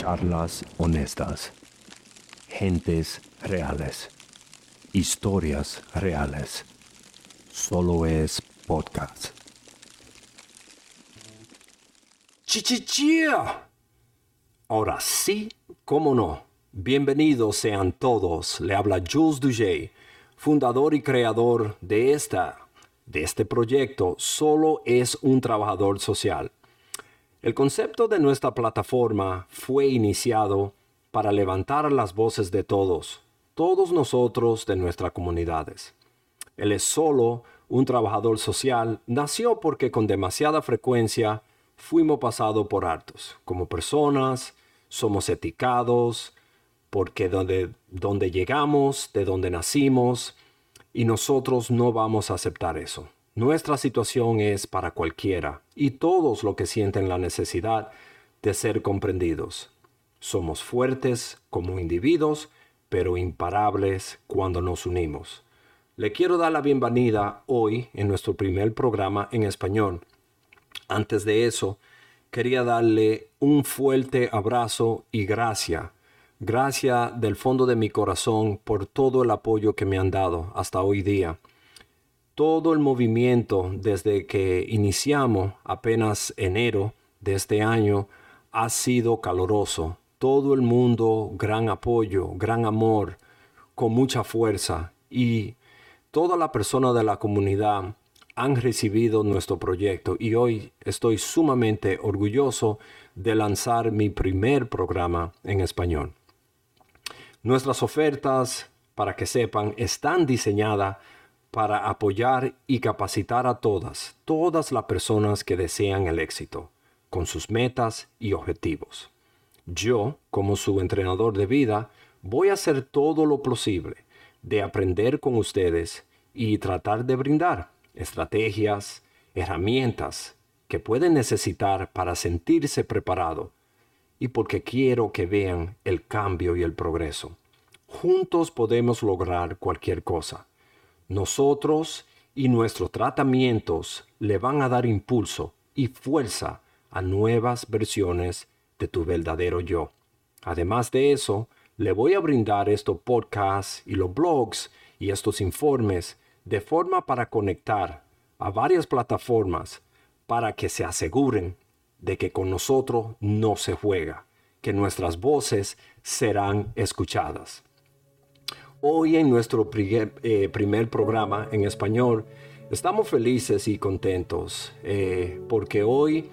Charlas honestas. Gentes reales. Historias reales. Solo es podcast. ¡Chichichía! Ahora sí, cómo no. Bienvenidos sean todos. Le habla Jules Duget, fundador y creador de esta, de este proyecto. Solo es un trabajador social el concepto de nuestra plataforma fue iniciado para levantar las voces de todos, todos nosotros de nuestras comunidades. Él es solo un trabajador social, nació porque con demasiada frecuencia fuimos pasados por hartos. Como personas, somos eticados, porque donde, donde llegamos, de donde nacimos, y nosotros no vamos a aceptar eso. Nuestra situación es para cualquiera y todos los que sienten la necesidad de ser comprendidos. Somos fuertes como individuos, pero imparables cuando nos unimos. Le quiero dar la bienvenida hoy en nuestro primer programa en español. Antes de eso, quería darle un fuerte abrazo y gracia. Gracias del fondo de mi corazón por todo el apoyo que me han dado hasta hoy día todo el movimiento desde que iniciamos apenas enero de este año ha sido caloroso. Todo el mundo, gran apoyo, gran amor, con mucha fuerza y toda la persona de la comunidad han recibido nuestro proyecto y hoy estoy sumamente orgulloso de lanzar mi primer programa en español. Nuestras ofertas, para que sepan, están diseñadas para apoyar y capacitar a todas, todas las personas que desean el éxito, con sus metas y objetivos. Yo, como su entrenador de vida, voy a hacer todo lo posible de aprender con ustedes y tratar de brindar estrategias, herramientas que pueden necesitar para sentirse preparado y porque quiero que vean el cambio y el progreso. Juntos podemos lograr cualquier cosa nosotros y nuestros tratamientos le van a dar impulso y fuerza a nuevas versiones de tu verdadero yo. Además de eso, le voy a brindar estos podcasts y los blogs y estos informes de forma para conectar a varias plataformas para que se aseguren de que con nosotros no se juega, que nuestras voces serán escuchadas. Hoy en nuestro eh, primer, programa en español estamos felices y contentos eh, porque hoy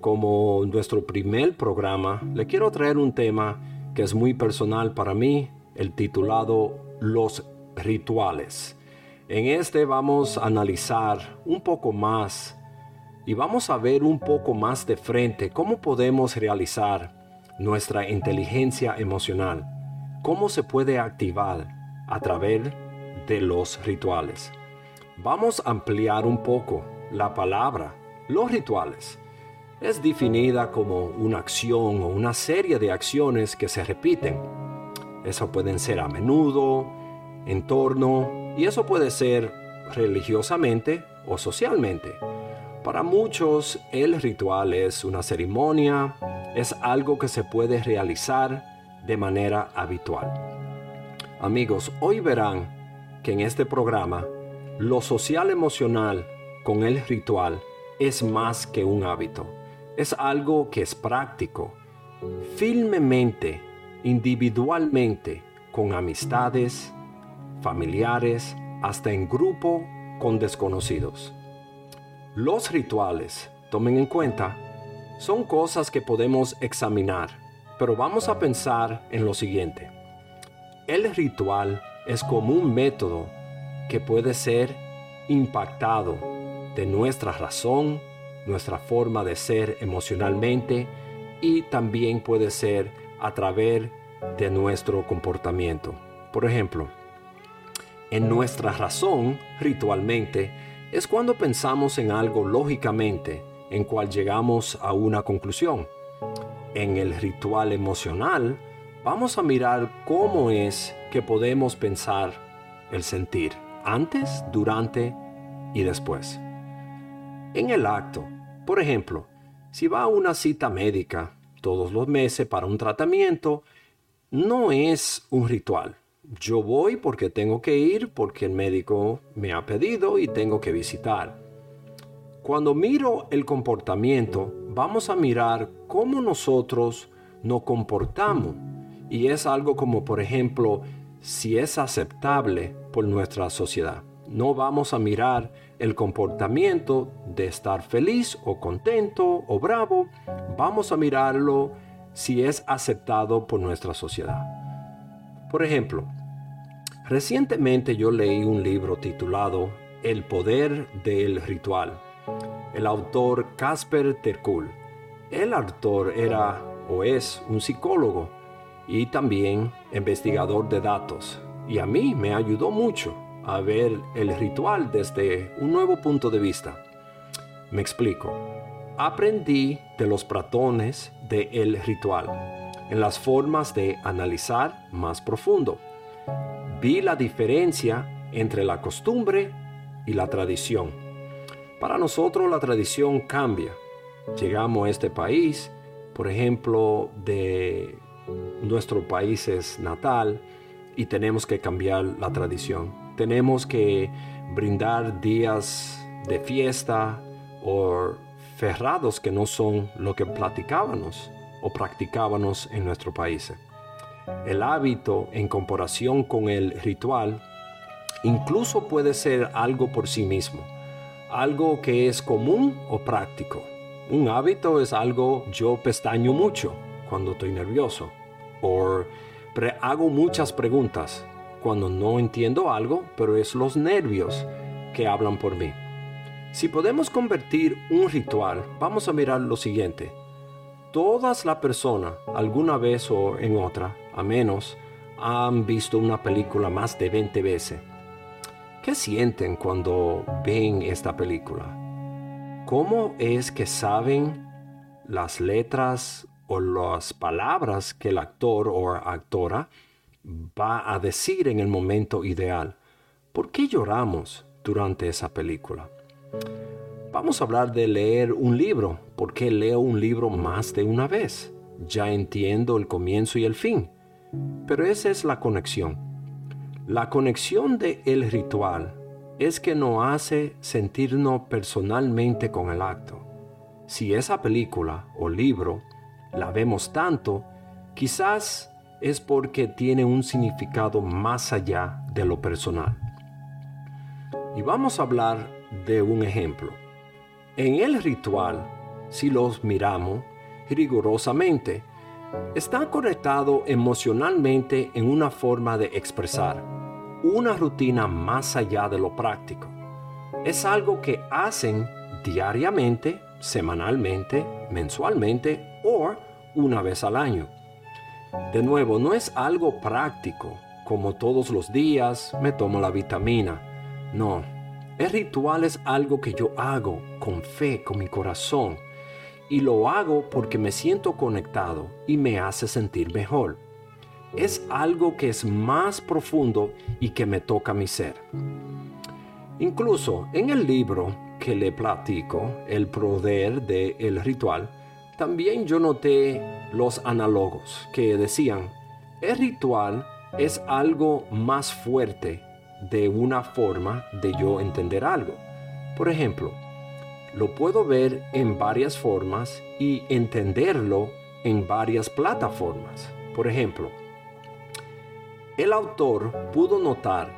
como nuestro primer programa le quiero traer un tema que es muy personal para mí, el titulado Los rituales. En este vamos a analizar un poco más y vamos a ver un poco más de frente cómo podemos realizar nuestra inteligencia emocional, cómo se puede activar a través de los rituales. Vamos a ampliar un poco la palabra, los rituales. Es definida como una acción o una serie de acciones que se repiten. Eso pueden ser a menudo, en torno, y eso puede ser religiosamente o socialmente. Para muchos el ritual es una ceremonia, es algo que se puede realizar de manera habitual. Amigos, hoy verán que en este programa lo social emocional con el ritual es más que un hábito. Es algo que es práctico, firmemente, individualmente, con amistades, familiares, hasta en grupo con desconocidos. Los rituales, tomen en cuenta, son cosas que podemos examinar, pero vamos a pensar en lo siguiente. El ritual es como un método que puede ser impactado de nuestra razón, nuestra forma de ser emocionalmente y también puede ser a través de nuestro comportamiento. Por ejemplo, en nuestra razón, ritualmente, es cuando pensamos en algo lógicamente, en cual llegamos a una conclusión. En el ritual emocional, vamos a mirar cómo es que podemos pensar el sentir antes, durante y después. En el acto, por ejemplo, si va a una cita médica todos los meses para un tratamiento, no es un ritual. Yo voy porque tengo que ir, porque el médico me ha pedido y tengo que visitar. Cuando miro el comportamiento, vamos a mirar cómo nosotros nos comportamos. Y es algo como, por ejemplo, si es aceptable por nuestra sociedad. No vamos a mirar el comportamiento de estar feliz o contento o bravo. Vamos a mirarlo si es aceptado por nuestra sociedad. Por ejemplo, recientemente yo leí un libro titulado El poder del ritual. El autor Casper Terkul. El autor era o es un psicólogo y también investigador de datos. Y a mí me ayudó mucho a ver el ritual desde un nuevo punto de vista. Me explico. Aprendí de los pratones del el ritual, en las formas de analizar más profundo. Vi la diferencia entre la costumbre y la tradición. Para nosotros la tradición cambia. Llegamos a este país, por ejemplo, de nuestro país es natal y tenemos que cambiar la tradición. Tenemos que brindar días de fiesta o ferrados que no son lo que platicábamos o practicábamos en nuestro país. El hábito en comparación con el ritual incluso puede ser algo por sí mismo, algo que es común o práctico. Un hábito es algo yo pestaño mucho cuando estoy nervioso o hago muchas preguntas cuando no entiendo algo, pero es los nervios que hablan por mí. Si podemos convertir un ritual, vamos a mirar lo siguiente. Todas las personas, alguna vez o en otra, a menos, han visto una película más de 20 veces. ¿Qué sienten cuando ven esta película? ¿Cómo es que saben las letras o las palabras que el actor o actora va a decir en el momento ideal. ¿Por qué lloramos durante esa película? Vamos a hablar de leer un libro. ¿Por qué leo un libro más de una vez? Ya entiendo el comienzo y el fin. Pero esa es la conexión. La conexión de el ritual es que nos hace sentirnos personalmente con el acto. Si esa película o libro la vemos tanto, quizás es porque tiene un significado más allá de lo personal. Y vamos a hablar de un ejemplo. En el ritual, si los miramos rigurosamente, está conectado emocionalmente en una forma de expresar, una rutina más allá de lo práctico. Es algo que hacen diariamente, semanalmente, mensualmente o una vez al año. De nuevo, no es algo práctico, como todos los días me tomo la vitamina. No, el ritual es algo que yo hago con fe, con mi corazón, y lo hago porque me siento conectado y me hace sentir mejor. Es algo que es más profundo y que me toca mi ser. Incluso en el libro que le platico, El poder del el ritual, también yo noté los análogos que decían, el ritual es algo más fuerte de una forma de yo entender algo. Por ejemplo, lo puedo ver en varias formas y entenderlo en varias plataformas. Por ejemplo, el autor pudo notar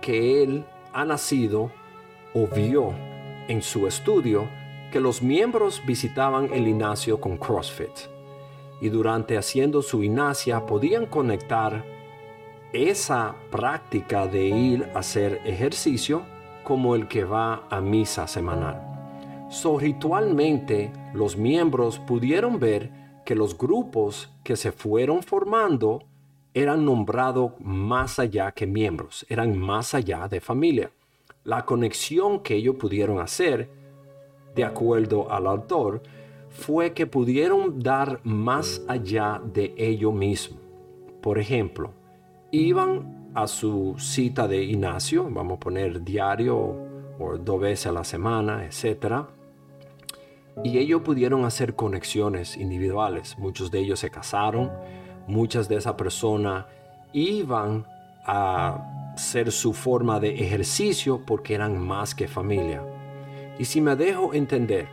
que él ha nacido o vio en su estudio que los miembros visitaban el Ignacio con CrossFit y durante haciendo su Ignacia podían conectar esa práctica de ir a hacer ejercicio como el que va a misa semanal. So ritualmente los miembros pudieron ver que los grupos que se fueron formando eran nombrados más allá que miembros, eran más allá de familia. La conexión que ellos pudieron hacer de acuerdo al autor, fue que pudieron dar más allá de ello mismo. Por ejemplo, iban a su cita de Ignacio, vamos a poner diario o dos veces a la semana, etc. y ellos pudieron hacer conexiones individuales. Muchos de ellos se casaron, muchas de esas personas iban a ser su forma de ejercicio porque eran más que familia. Y si me dejo entender,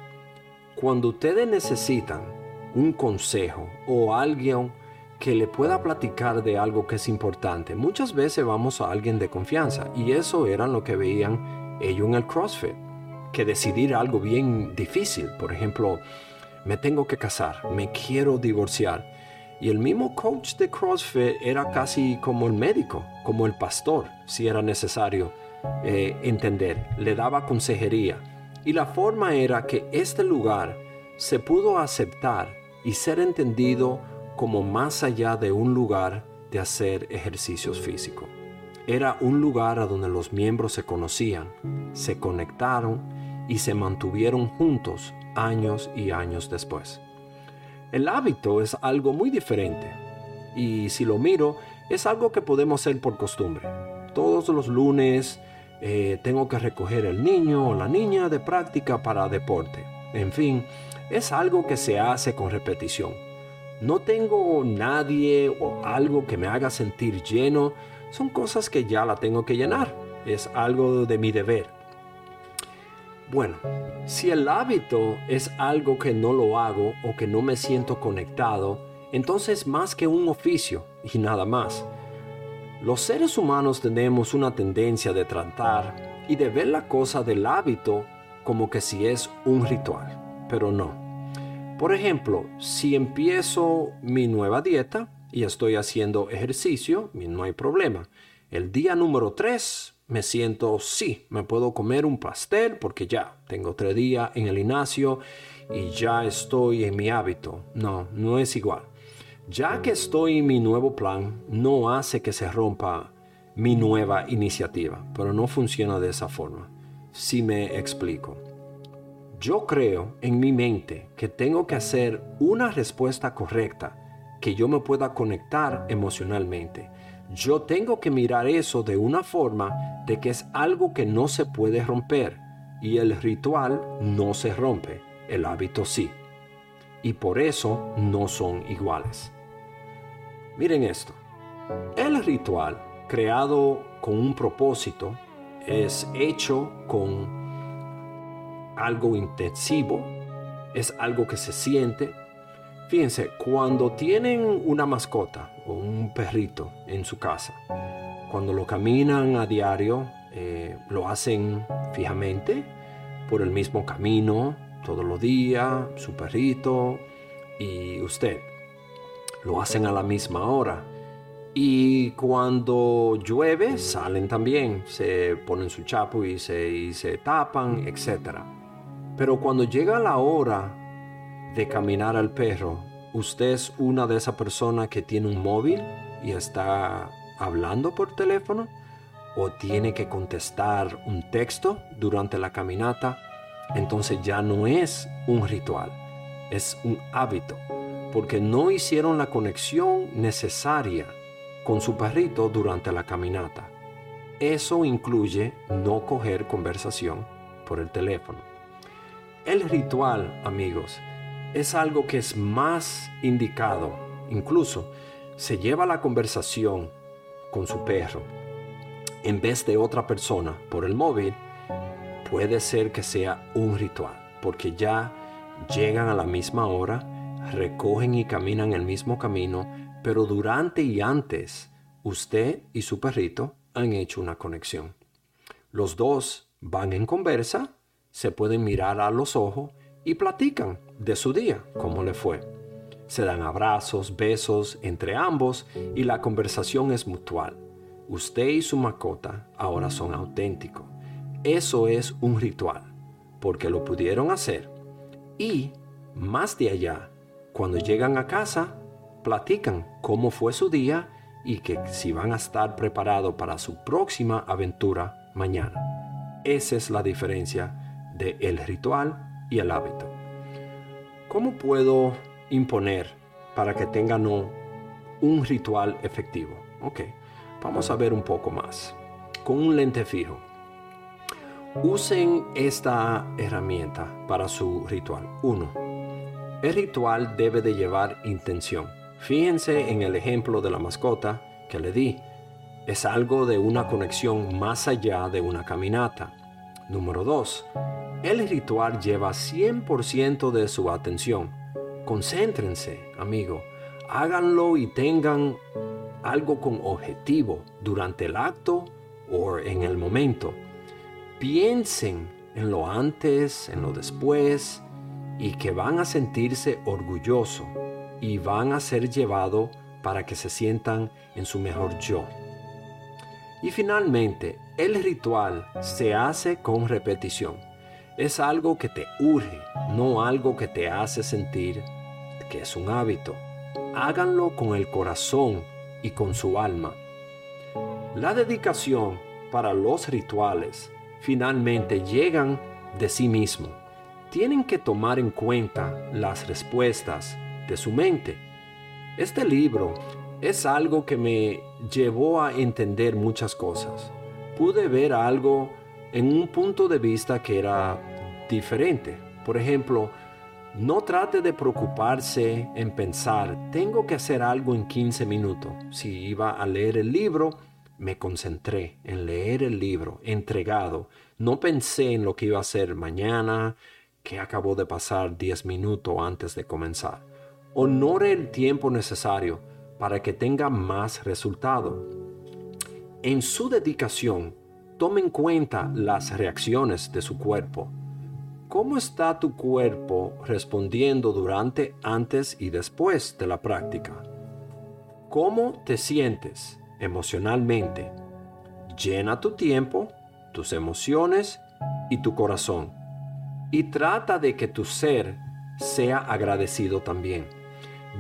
cuando ustedes necesitan un consejo o alguien que le pueda platicar de algo que es importante, muchas veces vamos a alguien de confianza y eso era lo que veían ellos en el CrossFit que decidir algo bien difícil. Por ejemplo, me tengo que casar, me quiero divorciar. Y el mismo coach de CrossFit era casi como el médico, como el pastor, si era necesario eh, entender. Le daba consejería. Y la forma era que este lugar se pudo aceptar y ser entendido como más allá de un lugar de hacer ejercicios físicos. Era un lugar a donde los miembros se conocían, se conectaron y se mantuvieron juntos años y años después. El hábito es algo muy diferente y si lo miro es algo que podemos hacer por costumbre. Todos los lunes eh, tengo que recoger el niño o la niña de práctica para deporte. En fin, es algo que se hace con repetición. No tengo nadie o algo que me haga sentir lleno. Son cosas que ya la tengo que llenar. Es algo de mi deber. Bueno, si el hábito es algo que no lo hago o que no me siento conectado, entonces más que un oficio y nada más. Los seres humanos tenemos una tendencia de tratar y de ver la cosa del hábito como que si es un ritual, pero no. Por ejemplo, si empiezo mi nueva dieta y estoy haciendo ejercicio, no hay problema. El día número 3 me siento, sí, me puedo comer un pastel porque ya tengo tres días en el gimnasio y ya estoy en mi hábito. No, no es igual. Ya que estoy en mi nuevo plan, no hace que se rompa mi nueva iniciativa, pero no funciona de esa forma. Si me explico. Yo creo en mi mente que tengo que hacer una respuesta correcta que yo me pueda conectar emocionalmente yo tengo que mirar eso de una forma de que es algo que no se puede romper y el ritual no se rompe, el hábito sí. Y por eso no son iguales. Miren esto. El ritual creado con un propósito es hecho con algo intensivo, es algo que se siente, Fíjense, cuando tienen una mascota o un perrito en su casa, cuando lo caminan a diario, eh, lo hacen fijamente por el mismo camino todos los días, su perrito y usted. Lo hacen a la misma hora. Y cuando llueve, salen también, se ponen su chapo y se, y se tapan, etc. Pero cuando llega la hora de caminar al perro, ¿usted es una de esas personas que tiene un móvil y está hablando por teléfono? ¿O tiene que contestar un texto durante la caminata? Entonces ya no es un ritual, es un hábito, porque no hicieron la conexión necesaria con su perrito durante la caminata. Eso incluye no coger conversación por el teléfono. El ritual, amigos, es algo que es más indicado. Incluso se lleva la conversación con su perro en vez de otra persona por el móvil, puede ser que sea un ritual, porque ya llegan a la misma hora, recogen y caminan el mismo camino, pero durante y antes usted y su perrito han hecho una conexión. Los dos van en conversa, se pueden mirar a los ojos y platican de su día, cómo le fue. Se dan abrazos, besos entre ambos y la conversación es mutual. Usted y su mascota ahora son auténticos. Eso es un ritual, porque lo pudieron hacer. Y, más de allá, cuando llegan a casa, platican cómo fue su día y que si van a estar preparados para su próxima aventura mañana. Esa es la diferencia de el ritual y el hábito. ¿Cómo puedo imponer para que tengan un ritual efectivo? Ok, vamos a ver un poco más. Con un lente fijo. Usen esta herramienta para su ritual. 1. El ritual debe de llevar intención. Fíjense en el ejemplo de la mascota que le di. Es algo de una conexión más allá de una caminata. Número 2. El ritual lleva 100% de su atención. Concéntrense, amigo. Háganlo y tengan algo con objetivo durante el acto o en el momento. Piensen en lo antes, en lo después, y que van a sentirse orgullosos y van a ser llevados para que se sientan en su mejor yo. Y finalmente, el ritual se hace con repetición. Es algo que te urge, no algo que te hace sentir que es un hábito. Háganlo con el corazón y con su alma. La dedicación para los rituales finalmente llegan de sí mismo. Tienen que tomar en cuenta las respuestas de su mente. Este libro es algo que me llevó a entender muchas cosas. Pude ver algo en un punto de vista que era diferente. Por ejemplo, no trate de preocuparse en pensar, tengo que hacer algo en 15 minutos. Si iba a leer el libro, me concentré en leer el libro, entregado. No pensé en lo que iba a hacer mañana, que acabó de pasar 10 minutos antes de comenzar. Honore el tiempo necesario para que tenga más resultado. En su dedicación, tome en cuenta las reacciones de su cuerpo ¿Cómo está tu cuerpo respondiendo durante, antes y después de la práctica? ¿Cómo te sientes emocionalmente? Llena tu tiempo, tus emociones y tu corazón. Y trata de que tu ser sea agradecido también.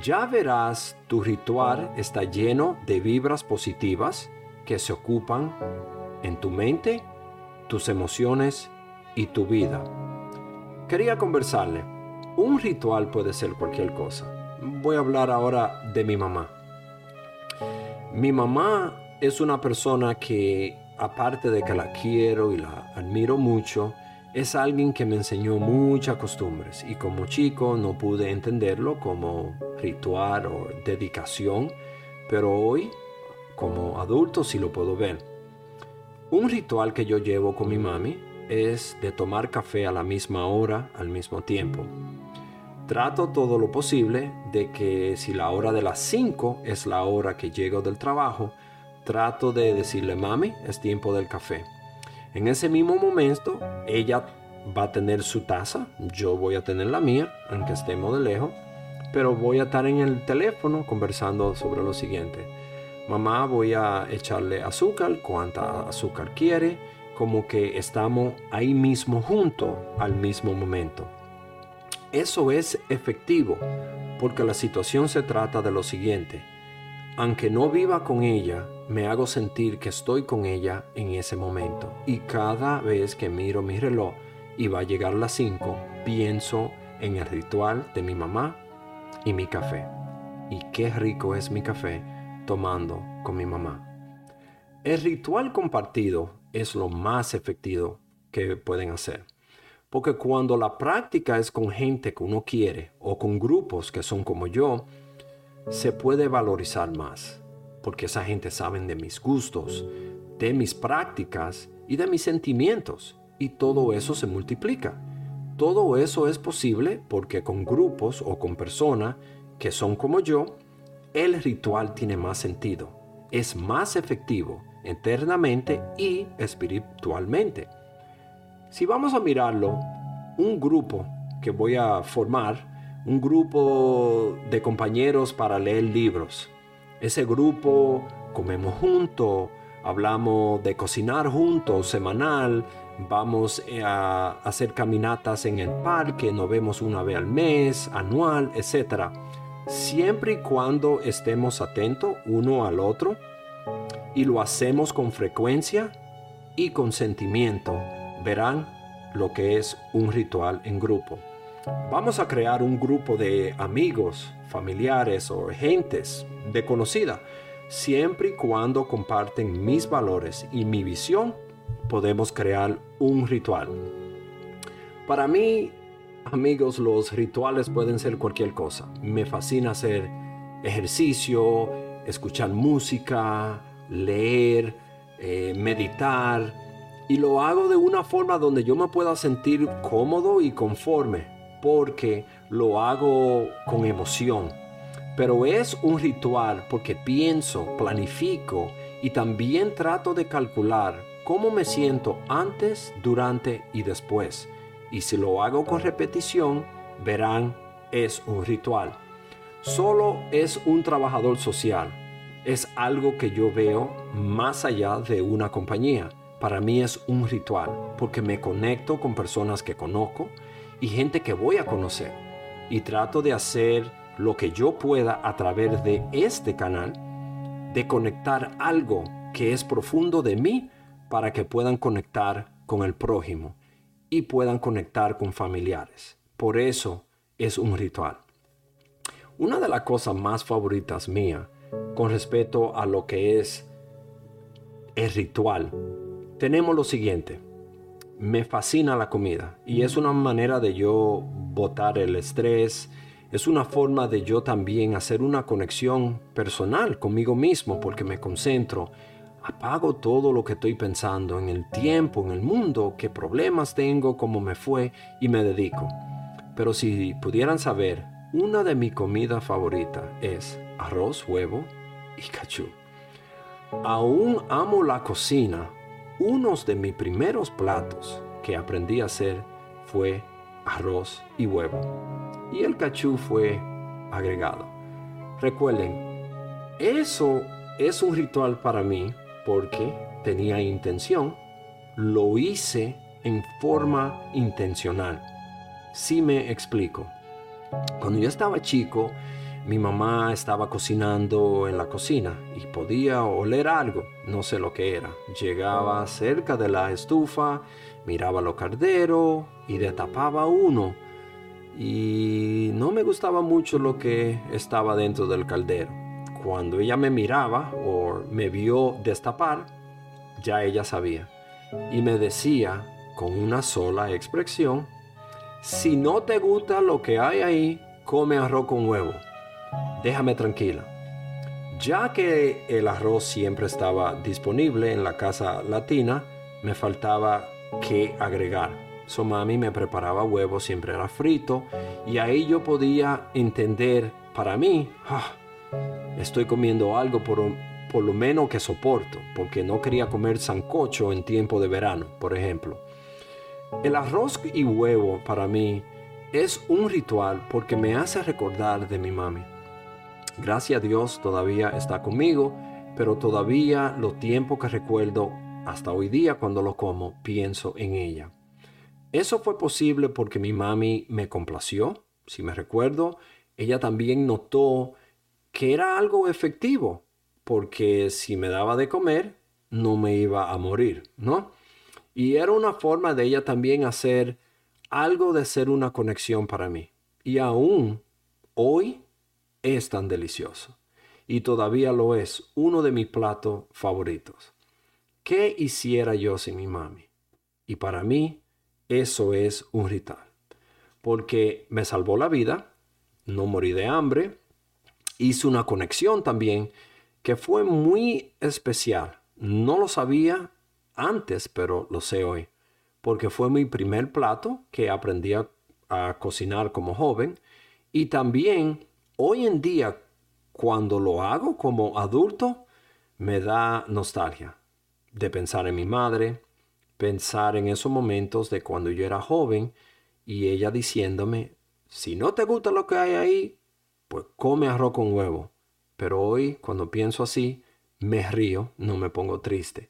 Ya verás, tu ritual está lleno de vibras positivas que se ocupan en tu mente, tus emociones y tu vida. Quería conversarle. Un ritual puede ser cualquier cosa. Voy a hablar ahora de mi mamá. Mi mamá es una persona que, aparte de que la quiero y la admiro mucho, es alguien que me enseñó muchas costumbres y como chico no pude entenderlo como ritual o dedicación, pero hoy como adulto sí lo puedo ver. Un ritual que yo llevo con mi mami es de tomar café a la misma hora, al mismo tiempo. Trato todo lo posible de que si la hora de las 5 es la hora que llego del trabajo, trato de decirle, mami, es tiempo del café. En ese mismo momento, ella va a tener su taza, yo voy a tener la mía, aunque estemos de lejos, pero voy a estar en el teléfono conversando sobre lo siguiente. Mamá, voy a echarle azúcar, cuánta azúcar quiere, como que estamos ahí mismo junto al mismo momento. Eso es efectivo porque la situación se trata de lo siguiente. Aunque no viva con ella, me hago sentir que estoy con ella en ese momento. Y cada vez que miro mi reloj y va a llegar las 5, pienso en el ritual de mi mamá y mi café. Y qué rico es mi café tomando con mi mamá. El ritual compartido es lo más efectivo que pueden hacer. Porque cuando la práctica es con gente que uno quiere o con grupos que son como yo, se puede valorizar más. Porque esa gente sabe de mis gustos, de mis prácticas y de mis sentimientos. Y todo eso se multiplica. Todo eso es posible porque con grupos o con personas que son como yo, el ritual tiene más sentido, es más efectivo eternamente y espiritualmente. Si vamos a mirarlo, un grupo que voy a formar, un grupo de compañeros para leer libros. Ese grupo comemos juntos, hablamos de cocinar juntos semanal, vamos a hacer caminatas en el parque, nos vemos una vez al mes, anual, etc. Siempre y cuando estemos atentos uno al otro, y lo hacemos con frecuencia y con sentimiento, verán lo que es un ritual en grupo. Vamos a crear un grupo de amigos, familiares o gentes de conocida, siempre y cuando comparten mis valores y mi visión podemos crear un ritual. Para mí, amigos, los rituales pueden ser cualquier cosa. Me fascina hacer ejercicio, escuchar música, leer, eh, meditar. Y lo hago de una forma donde yo me pueda sentir cómodo y conforme, porque lo hago con emoción. Pero es un ritual porque pienso, planifico y también trato de calcular cómo me siento antes, durante y después. Y si lo hago con repetición, verán, es un ritual. Solo es un trabajador social. Es algo que yo veo más allá de una compañía. Para mí es un ritual porque me conecto con personas que conozco y gente que voy a conocer. Y trato de hacer lo que yo pueda a través de este canal, de conectar algo que es profundo de mí para que puedan conectar con el prójimo y puedan conectar con familiares. Por eso es un ritual. Una de las cosas más favoritas mía con respecto a lo que es el ritual, tenemos lo siguiente. Me fascina la comida y es una manera de yo botar el estrés, es una forma de yo también hacer una conexión personal conmigo mismo porque me concentro, apago todo lo que estoy pensando en el tiempo, en el mundo, qué problemas tengo, cómo me fue y me dedico. Pero si pudieran saber, una de mis comidas favoritas es arroz, huevo y cachú. Aún amo la cocina. Uno de mis primeros platos que aprendí a hacer fue arroz y huevo y el cachú fue agregado. Recuerden, eso es un ritual para mí porque tenía intención, lo hice en forma intencional. Si me explico. Cuando yo estaba chico, mi mamá estaba cocinando en la cocina y podía oler algo, no sé lo que era. Llegaba cerca de la estufa, miraba lo cardero y destapaba uno y no me gustaba mucho lo que estaba dentro del caldero. Cuando ella me miraba o me vio destapar, ya ella sabía y me decía con una sola expresión, si no te gusta lo que hay ahí, come arroz con huevo. Déjame tranquila. Ya que el arroz siempre estaba disponible en la casa latina, me faltaba que agregar So mami me preparaba huevos, siempre era frito. Y ahí yo podía entender, para mí, ah, estoy comiendo algo por, por lo menos que soporto, porque no quería comer sancocho en tiempo de verano, por ejemplo. El arroz y huevo para mí es un ritual porque me hace recordar de mi mami. Gracias a Dios todavía está conmigo, pero todavía los tiempos que recuerdo hasta hoy día cuando lo como, pienso en ella. Eso fue posible porque mi mami me complació, si me recuerdo, ella también notó que era algo efectivo, porque si me daba de comer, no me iba a morir, ¿no? Y era una forma de ella también hacer algo de ser una conexión para mí. Y aún hoy es tan delicioso. Y todavía lo es uno de mis platos favoritos. ¿Qué hiciera yo sin mi mami? Y para mí, eso es un ritual. Porque me salvó la vida, no morí de hambre, hice una conexión también que fue muy especial. No lo sabía antes, pero lo sé hoy. Porque fue mi primer plato que aprendí a, a cocinar como joven. Y también hoy en día, cuando lo hago como adulto, me da nostalgia de pensar en mi madre, pensar en esos momentos de cuando yo era joven y ella diciéndome, si no te gusta lo que hay ahí, pues come arroz con huevo. Pero hoy, cuando pienso así, me río, no me pongo triste.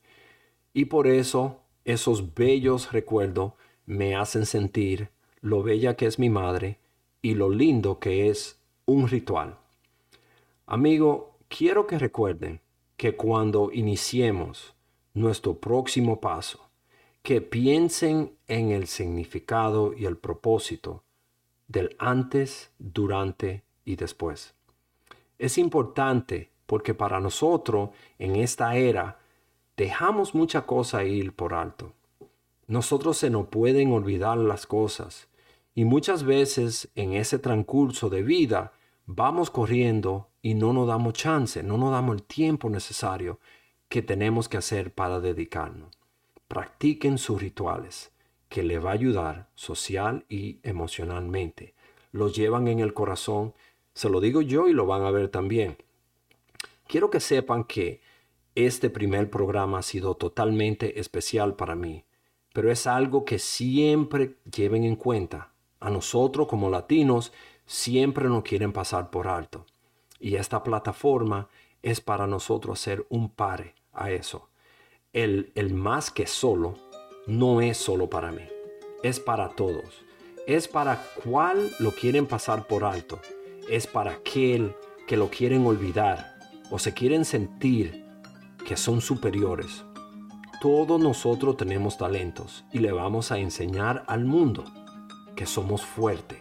Y por eso esos bellos recuerdos me hacen sentir lo bella que es mi madre y lo lindo que es un ritual. Amigo, quiero que recuerden que cuando iniciemos nuestro próximo paso, que piensen en el significado y el propósito del antes, durante y después. Es importante porque para nosotros en esta era dejamos mucha cosa ir por alto. Nosotros se nos pueden olvidar las cosas y muchas veces en ese transcurso de vida vamos corriendo y no nos damos chance, no nos damos el tiempo necesario que tenemos que hacer para dedicarnos. Practiquen sus rituales, que le va a ayudar social y emocionalmente. Los llevan en el corazón, se lo digo yo y lo van a ver también. Quiero que sepan que este primer programa ha sido totalmente especial para mí, pero es algo que siempre lleven en cuenta. A nosotros como latinos siempre nos quieren pasar por alto. Y esta plataforma es para nosotros hacer un pare a eso. El, el más que solo no es solo para mí, es para todos. Es para cuál lo quieren pasar por alto. Es para aquel que lo quieren olvidar o se quieren sentir que son superiores. Todos nosotros tenemos talentos y le vamos a enseñar al mundo que somos fuertes.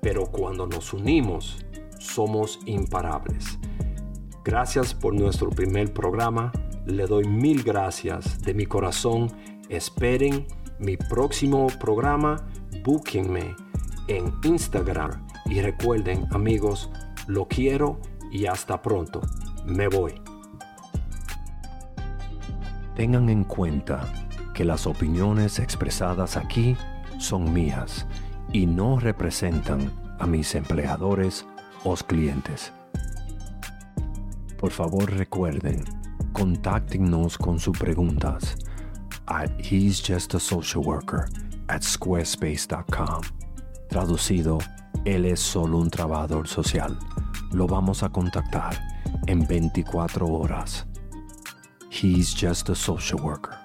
Pero cuando nos unimos, somos imparables. Gracias por nuestro primer programa. Le doy mil gracias de mi corazón. Esperen mi próximo programa. Búquenme en Instagram. Y recuerden amigos, lo quiero y hasta pronto. Me voy. Tengan en cuenta que las opiniones expresadas aquí son mías y no representan a mis empleadores o clientes. Por favor recuerden, contáctenos con sus preguntas he's just a social worker at squarespace.com. Traducido, él es solo un trabajador social. Lo vamos a contactar en 24 horas. He's just a social worker.